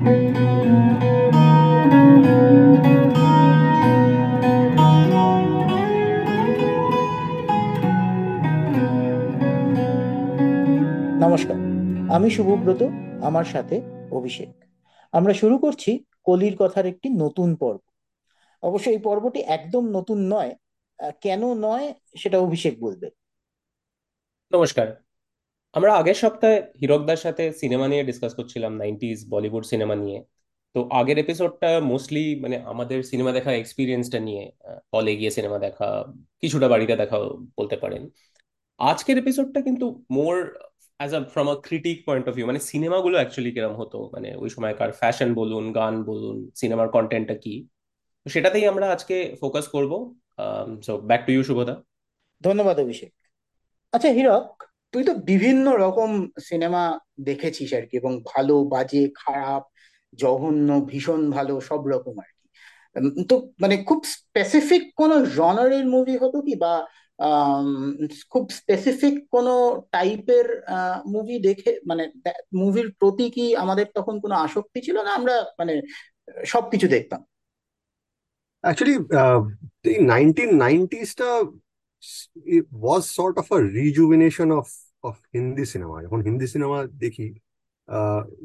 নমস্কার, আমি শুভব্রত আমার সাথে অভিষেক। আমরা শুরু করছি কলির কথার একটি নতুন পর্ব। অবশ্য এই পর্বটি একদম নতুন নয় কেন নয় সেটা অভিষেক বলবে। নমস্কার আমরা আগের সপ্তাহে হিরকদার সাথে সিনেমা নিয়ে ডিসকাস করছিলাম নাইনটিজ বলিউড সিনেমা নিয়ে। তো আগের এপিসোডটা মোস্টলি মানে আমাদের সিনেমা দেখা এক্সপিরিয়েন্সটা নিয়ে হলে গিয়ে সিনেমা দেখা, কিছুটা বাড়িতে দেখা বলতে পারেন। আজকের এপিসোডটা কিন্তু more as a from a critic point of view মানে সিনেমাগুলো অ্যাকচুয়ালি কিরম হতো? মানে ওই সময়কার ফ্যাশন বলুন, গান বলুন, সিনেমার কন্টেন্টটা কি? তো সেটাতেই আমরা আজকে ফোকাস করব। সো ব্যাক টু ইউ শুভদা। ধন্যবাদ অভিষেক। আচ্ছা হিরক তুই তো বিভিন্ন রকম সিনেমা দেখেছিস আর কি, এবং ভালো, বাজে, খারাপ, জঘন্য, ভীষণ ভালো, সব রকম আর কি। তো মানে খুব স্পেসিফিক কোনো জনারের মুভি হতো কি বা খুব স্পেসিফিক কোনো টাইপের মুভি দেখে মানে মুভির প্রতি কি আমাদের তখন কোনো আসক্তি ছিল না আমরা মানে সবকিছু দেখতাম? Actually nineteen নাইনটিসটা was sort of a rejuvenation of of Hindi cinema যখন হিন্দি সিনেমা দেখি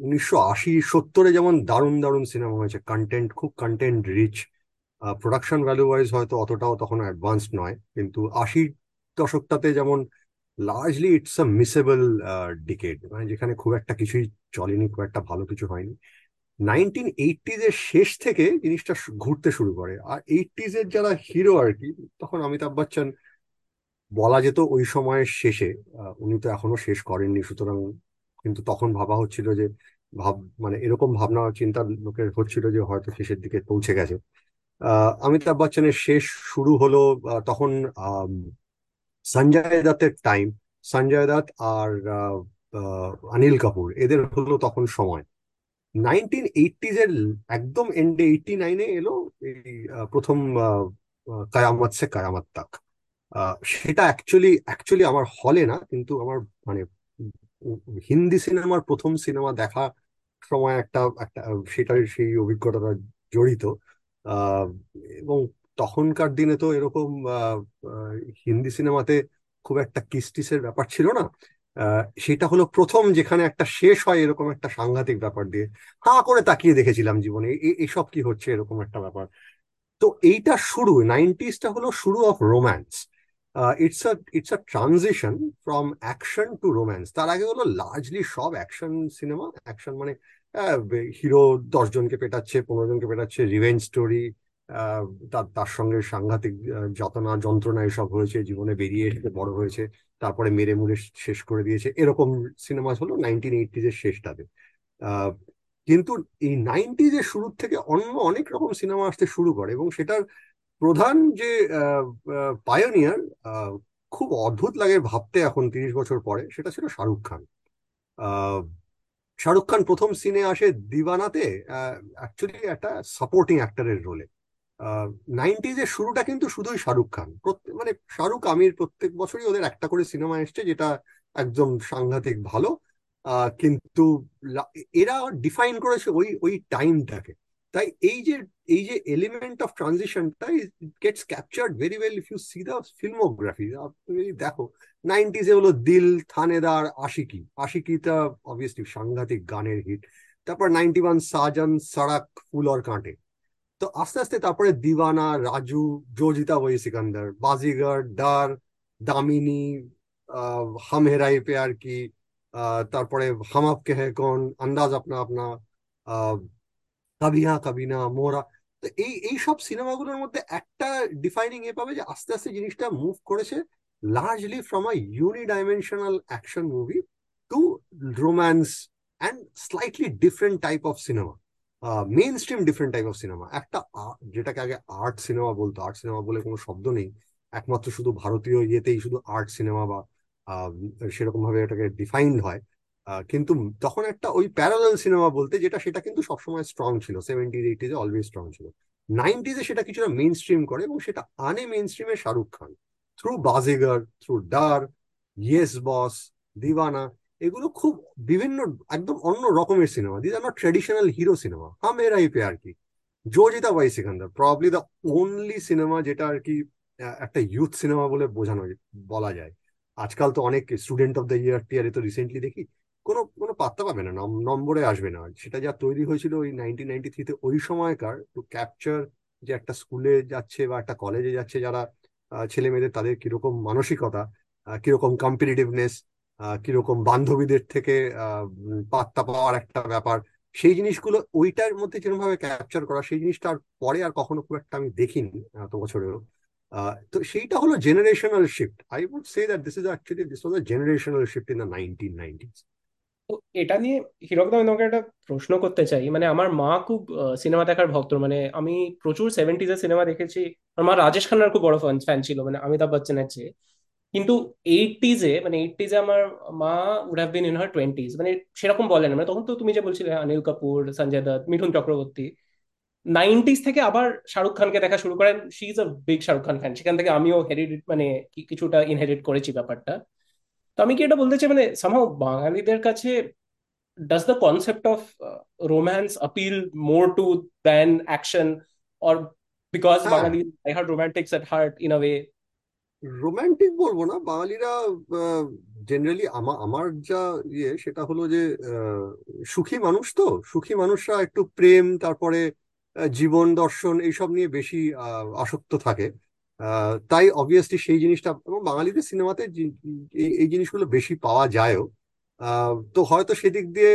উনিশশো আশি সত্তরে যেমন দারুণ দারুণ সিনেমা হয়েছে কন্টেন্ট খুব content rich production value wise হয়তো অতটাও তখন অ্যাডভান্সড নয়, কিন্তু আশি দশকটাতে যেমন largely it's a miserable decade মানে যেখানে খুব একটা কিছুই চলেনি, খুব একটা ভালো কিছু হয়নি। নাইনটিন এইটিজ এর শেষ থেকে জিনিসটা ঘুরতে শুরু করে, আর এইটিজ এর যারা হিরো আর কি, তখন অমিতাভ বচ্চন বলা যেত ওই সময়ের শেষে উনি তো এখনও শেষ করেননি। সুতরাং কিন্তু তখন ভাবা হচ্ছিল যে, ভাব মানে এরকম ভাবনা চিন্তা লোকের হচ্ছিল যে, হয়তো শেষের দিকে পৌঁছে গেছে। অমিতাভ বচ্চনের শেষ শুরু হলো তখন সঞ্জয় দত্তের টাইম সঞ্জয় দত্ত আর অনিল কাপুর। এদের হলো তখন সময়। নাইনটিন এইটিজ এর একদম এন্ডে এইটি নাইনে এলো এই প্রথম কায়ামত সে কায়ামত তাক। সেটা অ্যাকচুয়ালি অ্যাকচুয়ালি আমার হলে না, কিন্তু আমার মানে হিন্দি সিনেমার প্রথম সিনেমা দেখা সময় একটা একটা, সেটার সেই অভিজ্ঞতাটা জড়িত। এবং তখনকার দিনে তো এরকম হিন্দি সিনেমাতে খুব একটা কিস্টিসের ব্যাপার ছিল না। সেটা হলো প্রথম যেখানে একটা শেষ হয় এরকম একটা সাংঘাতিক ব্যাপার দিয়ে। হা করে তাকিয়ে দেখেছিলাম জীবনে এসব কি হচ্ছে এরকম একটা ব্যাপার। তো এইটা শুরু নাইনটিসটা হলো শুরু of romance it's a it's a transition from action to romance তার আগে হলো লার্জলি সব অ্যাকশন সিনেমা অ্যাকশন মানে হিরো দশ জনকে পেটাচ্ছে পনেরো জনকে পেটাচ্ছে রিভেঞ্জ স্টোরি তার তার সঙ্গে সাংঘাতিক যতনা, যন্ত্রণা এসব হয়েছে, জীবনে বেরিয়ে এসে বড় হয়েছে, তারপরে মেরে মুড়ে শেষ করে দিয়েছে, এরকম সিনেমা হলো নাইনটিন এইটিজ এর শেষটাতে। কিন্তু এই নাইনটিজ এর শুরুর থেকে অন্য অনেক রকম সিনেমা আসতে শুরু করে এবং সেটার প্রধান যে পায়োনিয়ার খুব অদ্ভুত লাগে ভাবতে এখন তিরিশ বছর পরে, সেটা ছিল শাহরুখ খান। শাহরুখ খান প্রথম সিনে আসে দিবানাতে অ্যাকচুয়ালি একটা সাপোর্টিং অ্যাক্টরের রোলে নাইনটিজ এর শুরুটা কিন্তু শুধুই শাহরুখ খান। মানে শাহরুখ, আমির প্রত্যেক বছরই ওদের একটা করে সিনেমা এসছে যেটা একদম সাংঘাতিক ভালো। কিন্তু এরা ডিফাইন করেছে ওই ওই টাইমটাকে তাই এই যে এই যে element of ট্রানজিশনটা gets captured very well if you see the filmography তুমি দেখো নাইনটিজে হলো দিল, থানেদার, আশিকি। আশিকিটা অবভিয়াসলি সাংঘাতিক গানের হিট তারপর নাইনটি ওয়ান সাজান, সারাক, ফুল অর কাঁটে। তো আস্তে আস্তে তারপরে দিওয়ানা, রাজু জোজিতা ওই সিকান্দার বাজিগর, ডার, দামিনী হাম হেরাই পেয়ার কি তারপরে হাম আপকে হে কোন, আন্দাজ আপনা আপনা কাবিহা কাবিনা, মোরা। তো এই এই সব সিনেমাগুলোর মধ্যে একটা ডিফাইনিং এ পাবে যে আস্তে আস্তে জিনিসটা মুভ করেছে largely from a unidimensional action movie to romance and slightly different type of cinema mainstream different type of cinema একটা যেটাকে আগে আর্ট সিনেমা বলতো। আর্ট সিনেমা বলে কোনো শব্দ নেই। একমাত্র শুধু ভারতীয় ইয়েতেই শুধু আর্ট সিনেমা বা সেরকম ভাবে এটাকে ডিফাইন্ড হয়। কিন্তু তখন একটা ওই প্যারালাল সিনেমা বলতে যেটা, সেটা কিন্তু সবসময় স্ট্রং ছিল। সেভেন্টিজ এইটিজে অলওয়েজ স্ট্রং ছিল। নাইনটিজে সেটা কিছুটা মেইন স্ট্রিম করে এবং সেটা আনে main স্ট্রিমে Shahrukh Khan. Through Baazigar through Darr yes boss Deewana এগুলো খুব বিভিন্ন একদম অন্য রকমের সিনেমা আর নট ট্রেডিশনাল হিরো সিনেমা হাম এর আই পে আর কি? জোজিতা by Sikandar probably the only cinema যেটা আর কি একটা ইউথ সিনেমা বলে বোঝানো বলা যায়। আজকাল তো অনেক স্টুডেন্ট অফ দ্য ইয়ার টিয়ারে তো রিসেন্টলি দেখি। কোনো কোনো পাত্তা পাবে না নম্বরে আসবে না। সেটা যা তৈরি হয়েছিল ওই নাইনটিন নাইনটি থ্রিতে ওই সময়কার টু ক্যাপচার যে একটা স্কুলে যাচ্ছে বা একটা কলেজে যাচ্ছে যারা ছেলে মেয়েদের তাদের কীরকম মানসিকতা কীরকম কম্পিটিটিভনেস কীরকম বান্ধবীদের থেকে পাত্তা পাওয়ার একটা ব্যাপার, সেই জিনিসগুলো ওইটার মধ্যে যেরকম ভাবে ক্যাপচার করা, সেই জিনিসটা আর পরে আর কখনো খুব একটা আমি দেখিনি, এত বছরেও তো সেইটা হলো generational shift I would say that this is actually this was a generational shift in the nineteen nineties তো এটা নিয়ে হিরকদা আমি তোমাকে একটা প্রশ্ন করতে চাই। মানে আমার মা খুব সিনেমা দেখার ভক্ত। মানে আমি প্রচুর সেভেন্টিজের সিনেমা দেখেছি। আমার মা রাজেশ খান্নার খুব বড় ফ্যান ফ্যান ছিল মানে অমিতাভ বচ্চনের চেয়ে। কিন্তু এইটিজে মানে এইটিজে আমার মা would have been in her twenties মানে সেরকম বলেন মানে তখন তো তুমি যে বলছিলে, অনিল কাপুর, সঞ্জয় দত্ত, মিঠুন চক্রবর্তী। নাইনটিস থেকে আবার শাহরুখ খানকে দেখা শুরু করেন। She is a big Shahrukh Khan fan সেখান থেকে আমিও হেরিডিট মানে কিছুটা ইনহেরিট করেছি ব্যাপারটা। তো আমি কি এটা বলতে চাই? মানে সামহাও বাঙালিদের কাছে does the concept of romance appeal more to than action or because Bengali I heart romantics at heart in a way romantic বলব না বাঙালিরা জেনারেলি আমার আমার যা ইয়ে সেটা হলো যে সুখী মানুষ তো সুখী মানুষরা একটু প্রেম তারপরে জীবন দর্শন এইসব নিয়ে বেশি আসক্ত থাকে। তাই অবভিয়াসলি সেই জিনিসটা, এবং বাঙালিদের সিনেমাতে এই জিনিসগুলো বেশি পাওয়া যায়ও। তো হয়তো সেদিক দিয়ে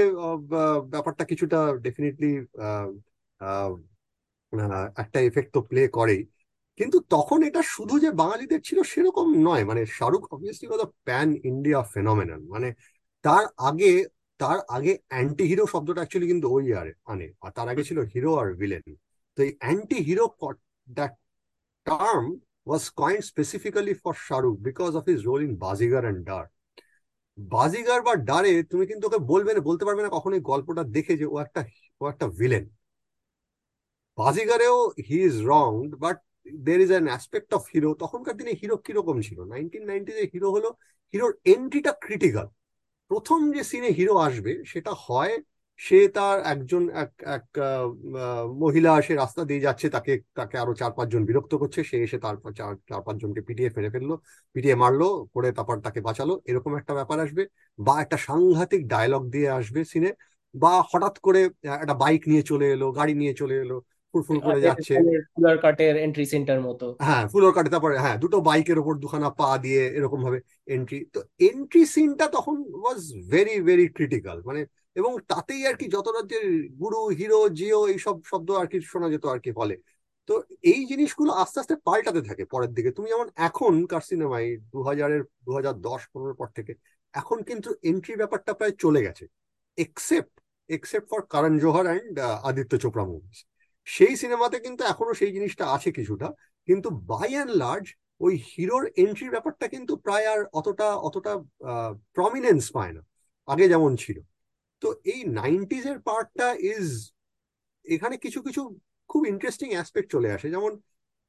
ব্যাপারটা কিছুটা ডেফিনেটলি একটা এফেক্ট তো প্লে করেই। কিন্তু তখন এটা শুধু যে বাঙালিদের ছিল সেরকম নয় মানে Shahrukh obviously was pan India phenomenon মানে তার আগে তার আগে অ্যান্টি হিরো শব্দটা অ্যাকচুয়ালি কিন্তু ওই আর আনে আর তার আগে ছিল হিরো আর ভিলেন তো এই anti hero that term was coined specifically for Shahrukh because of his role in Baazigar and Darr Baazigar বা ডারে তুমি কিন্তু ওকে বলবে না, বলতে পারবে না কখন গল্পটা দেখে যে ও একটা ও একটা villain বাজিগারেও he is wrong but there is an aspect of hero তখনকার দিনে হিরো কীরকম ছিল? নাইনটিন নাইনটিতে হিরো হলো হিরোর এন্ট্রিটা ক্রিটিক্যাল প্রথম যে সিনে হিরো আসবে, সেটা হয় সে তার একজন এক এক মহিলা সে রাস্তা দিয়ে যাচ্ছে তাকে তাকে আরও চার পাঁচজন বিরক্ত করছে। সে এসে তার চার চার পাঁচজনকে পিটিয়ে ফেলে ফেলল পিটিয়ে মারলো করে তারপর তাকে বাঁচালো। এরকম একটা ব্যাপার আসবে বা একটা সাংঘাতিক ডায়লগ দিয়ে আসবে সিনে বা হঠাৎ করে একটা বাইক নিয়ে চলে এলো গাড়ি নিয়ে চলে এলো ফুরফুর করে যাচ্ছে। ফুলার কাটের এন্ট্রি সেন্টার মতো। হ্যাঁ ফুলর কাটে তারপরে হ্যাঁ দুটো বাইকের ওপর দুখানা পা দিয়ে এরকম ভাবে এন্ট্রি তো এন্ট্রি সিনটা তখন ওয়াজ ভেরি ভেরি ক্রিটিক্যাল মানে এবং তাতেই আর কি যতটা যে গুরু, হিরো, জিও এইসব শব্দ আর কি শোনা যেত আর কি ফলে তো এই জিনিসগুলো আস্তে আস্তে পাল্টাতে থাকে পরের দিকে। তুমি যেমন এখন কার সিনেমায় দু হাজারের দু হাজার দশ পনেরো পর থেকে, এখন কিন্তু এন্ট্রি ব্যাপারটা প্রায় চলে গেছে। Except except for Karan Johar and Aditya Chopra movies সেই সিনেমাতে কিন্তু এখনও সেই জিনিসটা আছে কিছুটা, কিন্তু বাই অ্যান্ড লার্জ ওই হিরোর এন্ট্রির ব্যাপারটা কিন্তু প্রায় আর অতটা অতটা প্রমিনেন্স পায় না। আগে যেমন ছিল। তো এই নাইনটিজ এর পার্টটা ইজ এখানে কিছু কিছু খুব ইন্টারেস্টিং অ্যাসপেক্ট চলে আসে। যেমন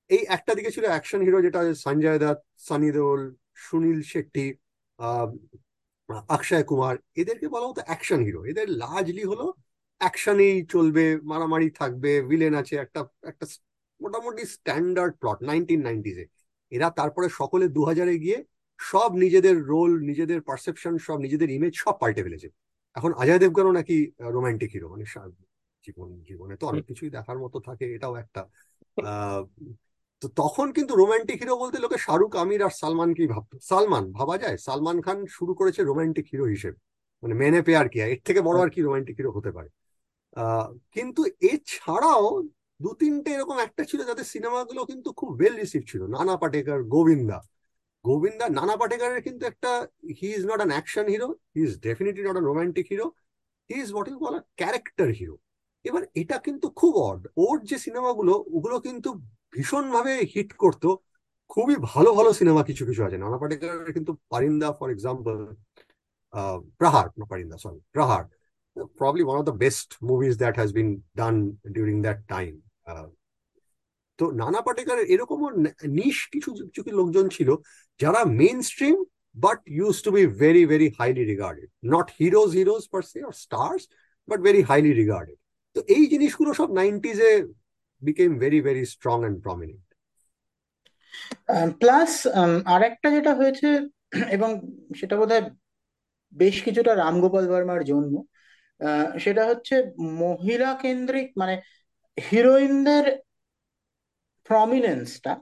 এই একটা দিকে ছিল অ্যাকশন হিরো যেটা সঞ্জয় দত্ত, সানি দেওল, সুনীল শেট্টি অক্ষয় কুমার। এদেরকে বলা হতো অ্যাকশন হিরো এদের লার্জলি হলো অ্যাকশনেই চলবে, মারামারি থাকবে ভিলেন আছে, একটা একটা মোটামুটি স্ট্যান্ডার্ড প্লট নাইনটিন নাইনটিজে এরা তারপরে সকলে দু হাজারে গিয়ে সব নিজেদের রোল নিজেদের পারসেপশন সব নিজেদের ইমেজ সব পাল্টে ফেলেছে। এখন অজয় দেবগনও নাকি রোমান্টিক হিরো মানে জীবন জীবনে তো অনেক কিছুই দেখার মতো থাকে এটাও একটা। তো তখন কিন্তু রোমান্টিক হিরো বলতে লোকে শাহরুখ আমির আর সালমানকেই ভাবতো সালমান ভাবা যায়? সালমান খান শুরু করেছে রোমান্টিক হিরো হিসেবে। মানে মেনে পেয়ার কি এর থেকে বড় আর কি রোমান্টিক হিরো হতে পারে। কিন্তু এছাড়াও দু তিনটে এরকম একটা ছিল যাদের সিনেমাগুলো কিন্তু খুব ওয়েল রিসিভ ছিল। নানা পাটেকার গোবিন্দা গোবিন্দা নানা পাটেকারের কিন্তু একটা he is not an action hero he is definitely not an romantic hero he is what you ball character hero এবার এটা কিন্তু খুব অড ওর যে সিনেমাগুলো ওগুলো কিন্তু ভীষণভাবে হিট করতো খুবই ভালো ভালো সিনেমা কিছু কিছু আছে নানা পাটেকারের কিন্তু পারিন্দা ফর এক্সাম্পল প্রহার না Parinda sorry Prahaar probably one of the best movies that has been done during that time. Uh, তো নানা পাটেকারের এরকমও নিশ কিছু কিছু লোকজন ছিল যারা mainstream but use to be very very highly regarded not heroes heroes per se R stars but very highly regarded তো এই জিনিসগুলো সব নাইনটিজে became very very strong and prominent plus আর একটা যেটা হয়েছে, এবং সেটা বোধ বেশ কিছুটা রামগোপাল বর্মার জন্য সেটা হচ্ছে মহিলা কেন্দ্রিক মানে হিরোইনদের প্রমিনেন্সটা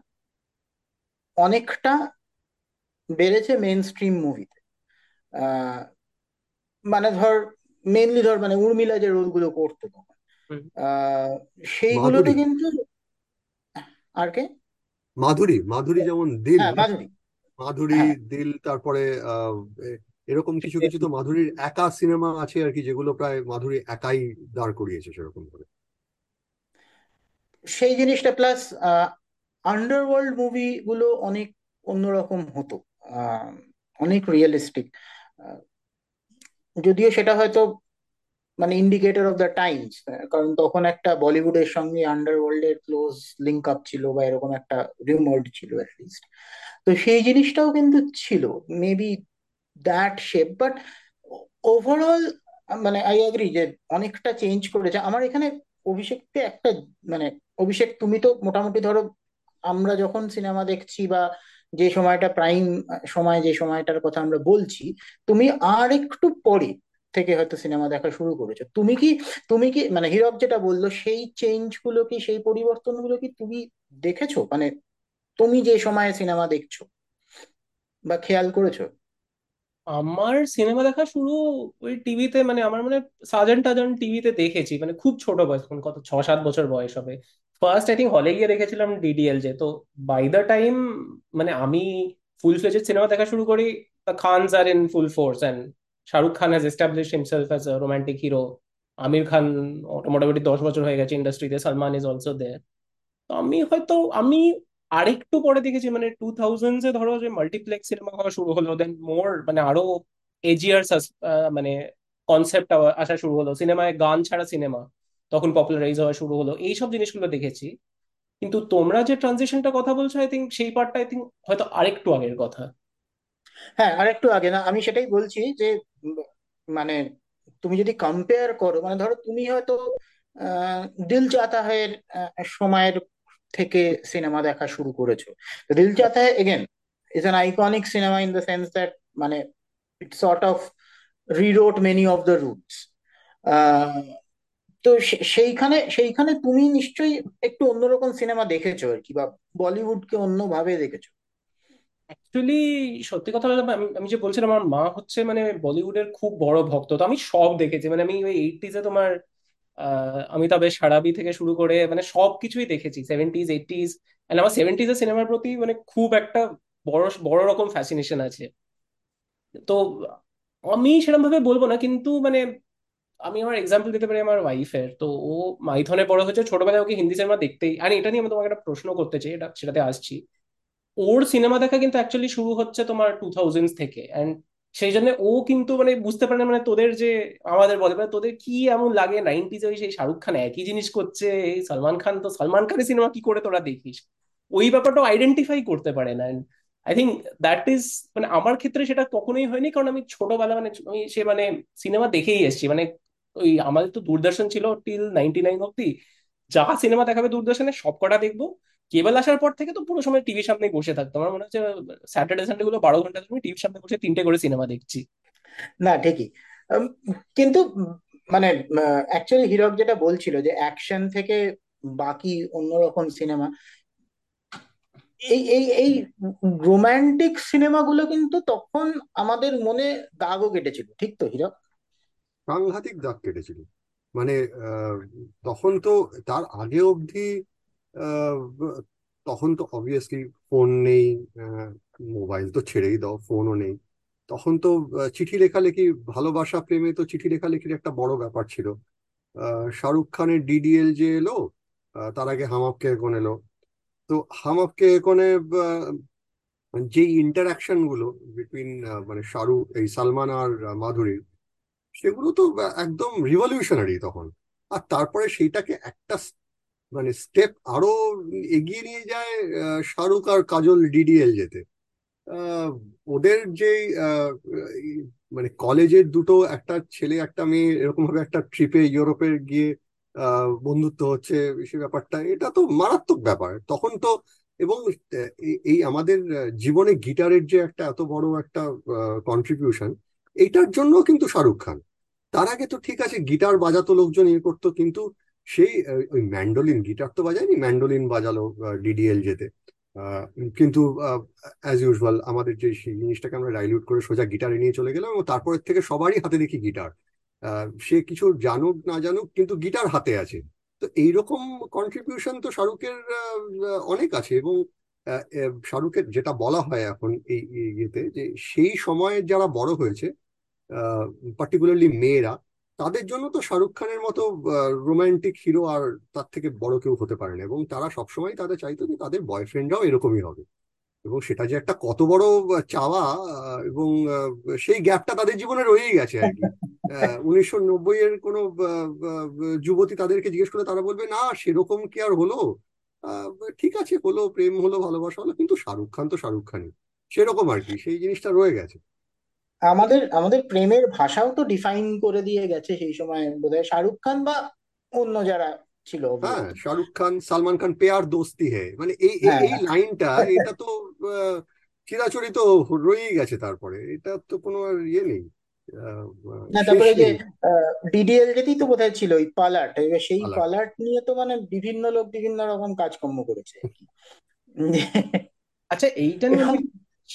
অনেকটা বেড়েছে মেন স্ট্রিম মুভিতে মানে ধর মেনলি ধর মানে উর্মিলা যে রোলগুলো করতো তখন। সেইগুলোতে কিন্তু আর কে? মাধুরী মাধুরী যেমন দিল। হ্যাঁ মাধুরী। মাধুরী হ্যাঁ। দিল তারপরে আহ, এরকম কিছু কিছু তো মাধুরীর একা সিনেমা আছে আর কি যেগুলো প্রায় মাধুরী একাই দাঁড় করিয়েছে সেরকম ভাবে। সেই জিনিসটা প্লাস আন্ডারওয়ার্ল্ড মুভিগুলো অনেক অন্যরকম হতো অনেক রিয়েলিস্টিক যদিও সেটা হয়তো মানে ইন্ডিকেটর অফ দ্য টাইমস কারণ তখন একটা বলিউডের সঙ্গে আন্ডারওয়ার্ল্ডের ক্লোজ লিঙ্ক আপ ছিল বা এরকম একটা রিমোট ছিল অ্যাটলিস্ট তো সেই জিনিসটাও কিন্তু ছিল maybe that shape but overall মানে আই অ্যাগ্রি যে অনেকটা চেঞ্জ করেছে। আমার এখানে অভিষেককে একটা মানে অভিষেক, তুমি তো মোটামুটি ধরো আমরা যখন সিনেমা দেখছি বা যে সময়টা প্রাইম সময়, যে সময়টার কথা আমরা বলছি, তুমি আর একটু পরে থেকে হয়তো সিনেমা দেখা শুরু করেছ। তুমি কি তুমি কি মানে হিরক যেটা বলল, সেই চেঞ্জগুলো কি, সেই পরিবর্তনগুলো কি তুমি দেখেছ? মানে তুমি যে সময়ে সিনেমা দেখছ বা খেয়াল করেছ? আমার সিনেমা দেখা শুরু ওই টিভিতে মানে আমার মানে সাজান টাজান টিভিতে দেখেছি। মানে খুব ছোট বয়স কত ছ সাত বছর বয়স হবে। ফার্স্ট আই থিঙ্ক হলে গিয়ে দেখেছিলাম ডিডিএল যে তো বাই দ্য টাইম মানে আমি ফুল ফ্লেজেড সিনেমা দেখা শুরু করি the Khans are in full force and Shahrukh Khan has establish himself as a romantic hero Aamir Khan মোটামুটি দশ বছর হয়ে গেছে ইন্ডাস্ট্রিতে সালমান ইজ অলসো দেয়ার তো আমি হয়তো, আমি আরেকটু পরে দেখেছি মানে টু থাউজেন্ডস এ ধরো যে মাল্টিপ্লেক্স সিনেমা হওয়া শুরু হলো দেন মোর মানে আরও এজিয়ার মানে কনসেপ্ট আসা শুরু হলো। সিনেমায় গান ছাড়া সিনেমা তখন পপুলারাইজ হওয়া শুরু হলো। এইসব জিনিসগুলো দেখেছি। কিন্তু তোমরা যে ট্রানজিশনটা কথা বলছো আই থিঙ্ক সেই পার্টটা আই থিঙ্ক হয়তো আরেকটু আগের কথা। হ্যাঁ আর একটু আগে না আমি সেটাই বলছি যে মানে তুমি যদি কম্পেয়ার করো মানে ধরো তুমি হয়তো দিল আহ, সময়ের থেকে সিনেমা দেখা শুরু করেছ। Dil Hai again is an iconic cinema in the sense that মানে it sort of rewrote many of the roots তো সেইখানে সেইখানে তুমি নিশ্চয়ই একটু অন্যরকম সিনেমা দেখেছ আর কি, বা বলিউডকে অন্যভাবে দেখেছ। অ্যাকচুয়ালি সত্যি কথা আমি যে বলছিলাম, আমার মা হচ্ছে মানে বলিউডের খুব বড় ভক্ত, তো আমি সব দেখেছি মানে আমি ওই এইটিজে তোমার অমিতাভের সারাবি থেকে শুরু করে মানে সব কিছুই দেখেছি সেভেন্টিজ এইটিজ এন্ড আমার সেভেন্টিজ এর সিনেমার প্রতি মানে খুব একটা বড় বড় রকম ফ্যাসিনেশন আছে। তো আমি সেরকম ভাবে বলব না, কিন্তু মানে আমি আমার এক্সাম্পল দিতে পারি আমার ওয়াইফের তো ও মাইথনে বড় হয়েছে, ছোটবেলায় ওকে হিন্দি সিনেমা দেখতেই আর, এটা নিয়ে আমি তোমাকে একটা প্রশ্ন করতে চাই, এটা সেটাতে আসছি। ওর সিনেমা দেখা কিন্তু অ্যাকচুয়ালি শুরু হচ্ছে তোমার টু থাউজেন্ডস থেকে। অ্যান্ড সেই জন্য ও কিন্তু মানে বুঝতে পারে না মানে তোদের যে আমাদের বলে মানে তোদের কি এমন লাগে? নাইনটিজে ওই সেই শাহরুখ খান একই জিনিস করছে, এই সালমান খান তো সালমান খানের সিনেমা কি করে তোরা দেখিস? ওই ব্যাপারটা আইডেন্টিফাই করতে পারে না। আই থিঙ্ক দ্যাট ইজ মানে আমার ক্ষেত্রে সেটা কখনোই হয়নি, কারণ আমি ছোটবেলা মানে আমি সে মানে সিনেমা দেখেই এসেছি। মানে ওই আমাদের তো দূরদর্শন ছিল টিল নাইনটি নাইন অব্দি যা সিনেমা দেখাবে দূরদর্শনে সব কটা দেখব। কেবল আসার পর থেকে তো পুরো সময় টিভির সামনে বসে থাকতো আমার মনে হচ্ছে স্যাটারডে সানডে গুলো বারো ঘণ্টা ধরে টিভির সামনে বসে তিনটে করে সিনেমা দেখছি। না, ঠিকই। কিন্তু মানে অ্যাকচুয়ালি হিরক যেটা বলছিল যে অ্যাকশন থেকে বাকি অন্যরকম সিনেমা এই এই এই রোমান্টিক সিনেমাগুলো কিন্তু তখন আমাদের মনে দাগও কেটেছিল। ঠিক তো, হিরক? সাংঘাতিক দাগ কেটেছিল। মানে তখন তো তার আগে অবধি তখন তো অবভিয়াসলি ফোন নেই মোবাইল তো ছেড়েই দাও ফোনও নেই। তখন তো চিঠি লেখালেখি, ভালোবাসা, প্রেমে তো চিঠি লেখালেখির একটা বড় ব্যাপার ছিল। শাহরুখ খানের ডিডিএল যে এলো তার আগে হাম আপকে কোন এলো। তো হাম আপকে কোনে যে ইন্টারাকশনগুলো বিটুইন মানে শাহরুখ, এই সালমান আর মাধুরীর সেগুলো তো একদম রিভলিউশনারি তখন। আর তারপরে সেইটাকে একটা মানে স্টেপ আরও এগিয়ে নিয়ে যায় শাহরুখ আর কাজল ডিডিএল যেতে। ওদের যে মানে কলেজের দুটো একটা ছেলে, একটা মেয়ে এরকম ভাবে একটা ট্রিপে ইউরোপে গিয়ে বন্ধুত্ব হচ্ছে সে ব্যাপারটা। এটা তো মারাত্মক ব্যাপার। তখন তো, এবং এই- এই আমাদের জীবনে গিটারের যে একটা এত বড় একটা কন্ট্রিবিউশন এইটার জন্য কিন্তু শাহরুখ খান। তার আগে তো ঠিক আছে, গিটার বাজাতো লোকজন ইয়ে করতো, কিন্তু সেই ওই ম্যান্ডোলিন গিটার তো বাজায়নি ম্যান্ডোলিন বাজালো ডিডিএল যেতে কিন্তু অ্যাজ ইউজুয়াল আমাদের যে সেই জিনিসটাকে আমরা ডাইলিউট করে সোজা গিটারে নিয়ে চলে গেলাম এবং তারপরের থেকে সবারই হাতে দেখি গিটার। সে কিছু জানুক, না জানুক, কিন্তু গিটার হাতে আছে। তো এইরকম কন্ট্রিবিউশন তো শাহরুখের অনেক আছে এবং শাহরুখের যেটা বলা হয় এখন এই ইয়েতে যে সেই সময়ে যারা বড় হয়েছে পার্টিকুলারলি মেয়েরা, তাদের জন্য তো শাহরুখ খানের মতো রোমান্টিক হিরো আর তার থেকে বড় কেউ হতে পারে না। এবং তারা সবসময় তাদের চাইতো যে তাদের বয়ফ্রেন্ডরাও এরকমই হবে। এবং সেটা যে একটা কত বড় চাওয়া এবং সেই গ্যাপটা তাদের জীবনে রয়েই গেছে আর কি। উনিশশো নব্বই এর কোনো যুবতী তাদেরকে জিজ্ঞেস করে তারা বলবে, না, সেরকম কি আর হলো? ঠিক আছে, হলো, প্রেম হলো, ভালোবাসা হলো, কিন্তু শাহরুখ খান তো শাহরুখ খানই। সেরকম আর কি, সেই জিনিসটা রয়ে গেছে। আমাদের আমাদের প্রেমের ভাষাও তো ডিফাইন করে দিয়ে গেছে সেই সময় বোধহয় শাহরুখ খান বা অন্য যারা ছিল হ্যাঁ শাহরুখ খান সালমান খান পেয়ার দোস্তি হে। মানে এই এই হ্যাঁ। লাইনটা এটা তো আহ, চিরাচরিত রয়েই গেছে তারপরে। এটা তো কোনো আর ইয়ে নেই। না তারপরে যে নেই। ডিডিএল যেতেই তো বোধহয় ছিল ওই পালাট। এবার সেই পালার পালাট নিয়ে তো মানে বিভিন্ন লোক বিভিন্ন রকম কাজকর্ম করেছে আচ্ছা এইটা নিয়ে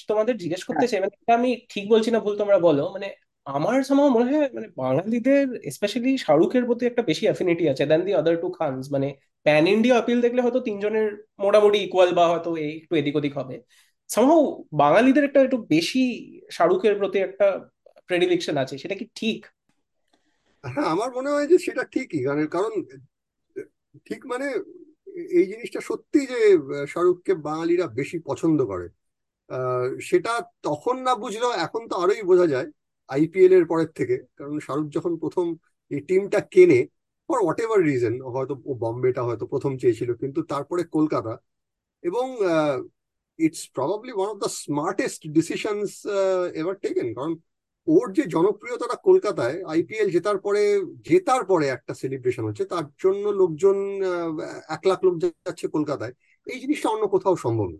তোমাদের জিজ্ঞেস করতে হ্যাঁ। চাই মানে আমি ঠিক বলছি না ভুল তোমরা বলো। মানে আমার সময় মনে হয় মানে বাঙালিদের স্পেশালি শাহরুখের প্রতি একটা বেশি অ্যাফিনিটি আছে দেন দি আদার টু খানস মানে প্যান ইন্ডিয়া আপিল দেখলে হয়তো তিনজনের মোটামুটি ইকুয়াল বা হয়তো এই একটু এদিক ওদিক হবে। সামহাও বাঙালিদের একটা একটু বেশি শাহরুখের প্রতি একটা প্রেডিলেকশন আছে সেটা কি ঠিক? হ্যাঁ আমার মনে হয় যে সেটা ঠিকই। কারণ কারণ ঠিক মানে এই জিনিসটা সত্যি যে শাহরুখকে বাঙালিরা বেশি পছন্দ করে। সেটা তখন না বুঝলেও এখন তো আরোই বোঝা যায় আইপিএল এর পরের থেকে। কারণ শাহরুখ যখন প্রথম এই টিমটা কেনে ফর হোয়াট এভার রিজন হয়তো ও বম্বেটা হয়তো প্রথম চেয়েছিল, কিন্তু তারপরে কলকাতা। এবং it's probably one of the smartest decisions ever taken কারণ ওর যে জনপ্রিয়তাটা কলকাতায় আইপিএল জেতার পরে জেতার পরে একটা সেলিব্রেশন হচ্ছে, তার জন্য লোকজন এক লাখ লোক যাচ্ছে কলকাতায়। এই জিনিসটা অন্য কোথাও সম্ভব না।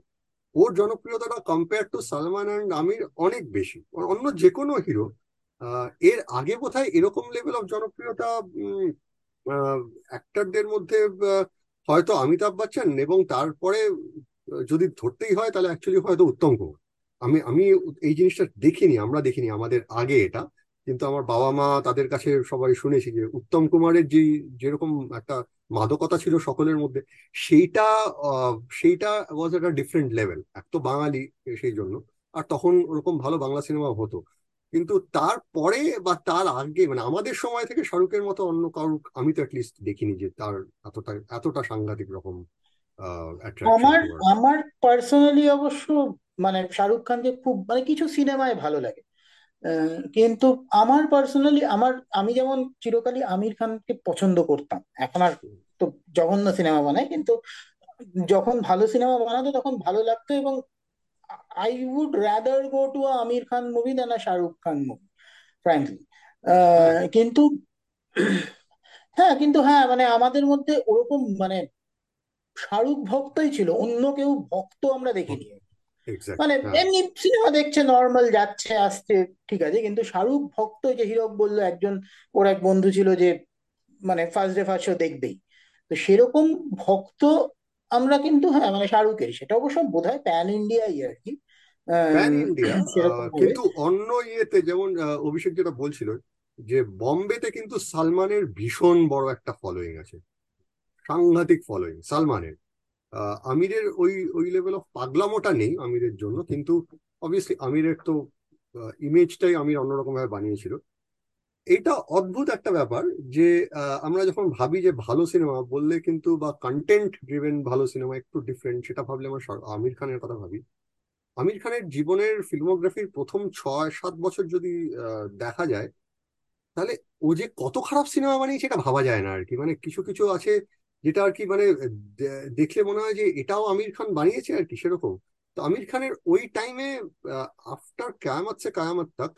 ওর জনপ্রিয়তাটা compare to Salman and Aamir অনেক বেশি। অন্য যে কোনো হিরো এর আগে বোধহয় এরকম লেভেল অফ জনপ্রিয়তা অ্যাক্টরদের মধ্যে হয়তো অমিতাভ বচ্চন এবং তারপরে, যদি ধরতেই হয় তাহলে অ্যাকচুয়ালি হয়তো উত্তম কুমার। আমি আমি এই জিনিসটা দেখিনি, আমরা দেখিনি, আমাদের আগে এটা। কিন্তু আমার বাবা মা তাদের কাছে সবাই শুনেছি যে উত্তম কুমারের যে যেরকম একটা মাদকতা ছিল সকলের মধ্যে সেইটা সেইটা ওয়াজ একটা ডিফারেন্ট লেভেল এক তো বাঙালি সেই জন্য আর তখন ওরকম ভালো বাংলা সিনেমা হতো। কিন্তু তারপরে বা তার আগে মানে আমাদের সময় থেকে শাহরুখের মতো অন্য কারুর আমি তো অ্যাটলিস্ট দেখিনি যে তার এতটা এতটা সাংঘাতিক রকম আমার আমার পার্সোনালি অবশ্য মানে শাহরুখ খানকে খুব মানে কিছু সিনেমায় ভালো লাগে। কিন্তু আমার পার্সোনালি আমার, আমি যেমন চিরকালই আমির খানকে পছন্দ করতাম। এখন আর তো জঘন্য সিনেমা বানায়, কিন্তু যখন ভালো সিনেমা বানাতো তখন ভালো লাগতো এবং I would rather go to Aamir Khan movie than a Shahrukh Khan movie frankly কিন্তু হ্যাঁ কিন্তু হ্যাঁ মানে আমাদের মধ্যে ওরকম মানে শাহরুখ ভক্তই ছিল, অন্য কেউ ভক্ত আমরা দেখিনি। মানে হ্যাঁ। এমনি সিনেমা দেখছে নর্মাল যাচ্ছে আসছে ঠিক আছে। কিন্তু শাহরুখ ভক্ত যে হিরক বলল একজন ওর এক বন্ধু ছিল যে মানে ফার্স্ট ডে ফার্স্ট শো দেখবেই। তো সেরকম ভক্ত আমরা কিন্তু হ্যাঁ মানে শাহরুখের। সেটা অবশ্য বোধহয় প্যান ইন্ডিয়াই আর কি কিন্তু অন্য ইয়েতে যেমন অভিষেক যেটা বলছিল যে বম্বেতে কিন্তু সালমানের ভীষণ বড় একটা ফলোয়িং আছে। সাংঘাতিক ফলোয়িং সালমানের। আমিরের ওই ওই লেভেল অফ পাগলামোটা নেই আমিরের জন্য, কিন্তু অবভিয়াসলি আমিরের তো ইমেজটাই আমির অন্যরকম ভাবে বানিয়েছিল। এটা অদ্ভুত একটা ব্যাপার যে আমরা যখন ভাবি যে ভালো সিনেমা বললে কিন্তু বা কন্টেন্ট ড্রিভেন ভালো সিনেমা একটু ডিফারেন্ট সেটা ভাবলে আমরা আমির খানের কথা ভাবি। আমির খানের জীবনের ফিল্মোগ্রাফির প্রথম ছয়, সাত বছর যদি দেখা যায়, তাহলে ও যে কত খারাপ সিনেমা বানিয়েছে এটা ভাবা যায় না আর কি। মানে কিছু কিছু আছে যেটা আর কি মানে দেখলে মনে হয় যে এটাও আমির খান বানিয়েছে আর কি সেরকম। তো আমির খানের ওই টাইমে আফটার কায়ামত সে কায়ামত তাক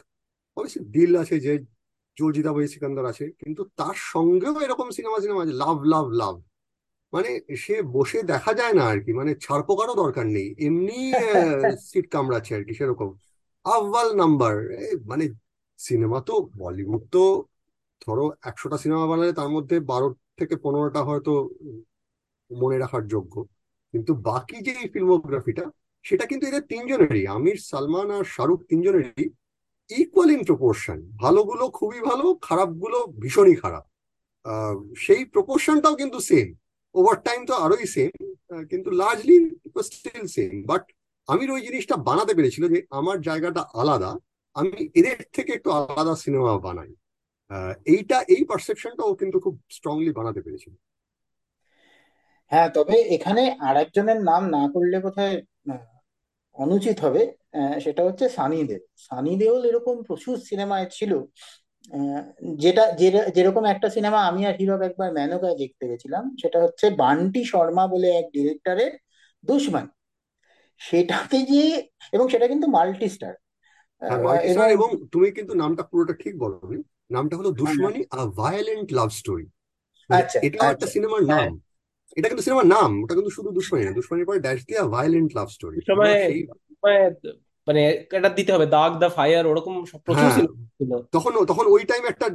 অবশ্যই দিল আছে যে জোর বই সিকান্দার আছে কিন্তু তার সঙ্গেও এরকম সিনেমা সিনেমা আছে লাভ লাভ লাভ। মানে সে বসে দেখা যায় না আর কি মানে ছাড়পোকারও দরকার নেই। এমনি সিট কামড়াচ্ছে আর কি সেরকম। আব্বাল নাম্বার মানে সিনেমা তো বলিউড তো ধরো একশোটা সিনেমা বানালে তার মধ্যে বারো থেকে পনেরোটা হয়তো মনে রাখার যোগ্য। কিন্তু বাকি যে ফিল্মোগ্রাফিটা, সেটা কিন্তু এদের তিনজনেরই। আমির, সালমান আর শাহরুখ তিনজনেরই ইকুয়াল ইন প্রপোর্শন ভালোগুলো খুবই ভালো, খারাপগুলো ভীষণই খারাপ। সেই প্রপোর্শনটাও কিন্তু সেম ওভার টাইম তো আরোই সেম কিন্তু largely still same but Aamir ওই জিনিসটা বানাতে পেরেছিল যে আমার জায়গাটা আলাদা, আমি এদের থেকে একটু আলাদা সিনেমা বানাই। এইটা এই পারসেপশনটাও কিন্তু খুব স্ট্রংলি বানাতে পেরেছিল হ্যাঁ তবে এখানে আরেকজনের নাম না করলে বোধহয় অনুচিত হবে সেটা হচ্ছে সানি দেওল। সানি দেওল এরকম প্রচুর সিনেমায় ছিল যেটা যেরকম একটা সিনেমা আমি আর হিরক একবার ম্যানকায় দেখতে গেছিলাম সেটা হচ্ছে বান্টি শর্মা বলে এক ডিরেক্টরের দুশ্মন। সেটাতে যে এবং সেটা কিন্তু মাল্টি স্টার হ্যাঁ, এবং তুমি কিন্তু নামটা পুরোটা ঠিক বলনি। নামটা হলো হ্যাঁ, দুশ্মনী আ ভায়োলেন্ট লাভ স্টোরি আচ্ছা এটা একটা আচ্ছা। সিনেমার হ্যাঁ। নাম। এটা কিন্তু সিনেমার নাম ওটা কিন্তু শুধু দুশ্মনী না দুশ্মনীর পরে ড্যাশ দিয়া ভায়োলেন্ট লাভ স্টোরি মানে এটা দিতে হবে দাগ দা ফায়ার ওরকম প্রচুর ছিল। তখন তখন ওই টাইম একটা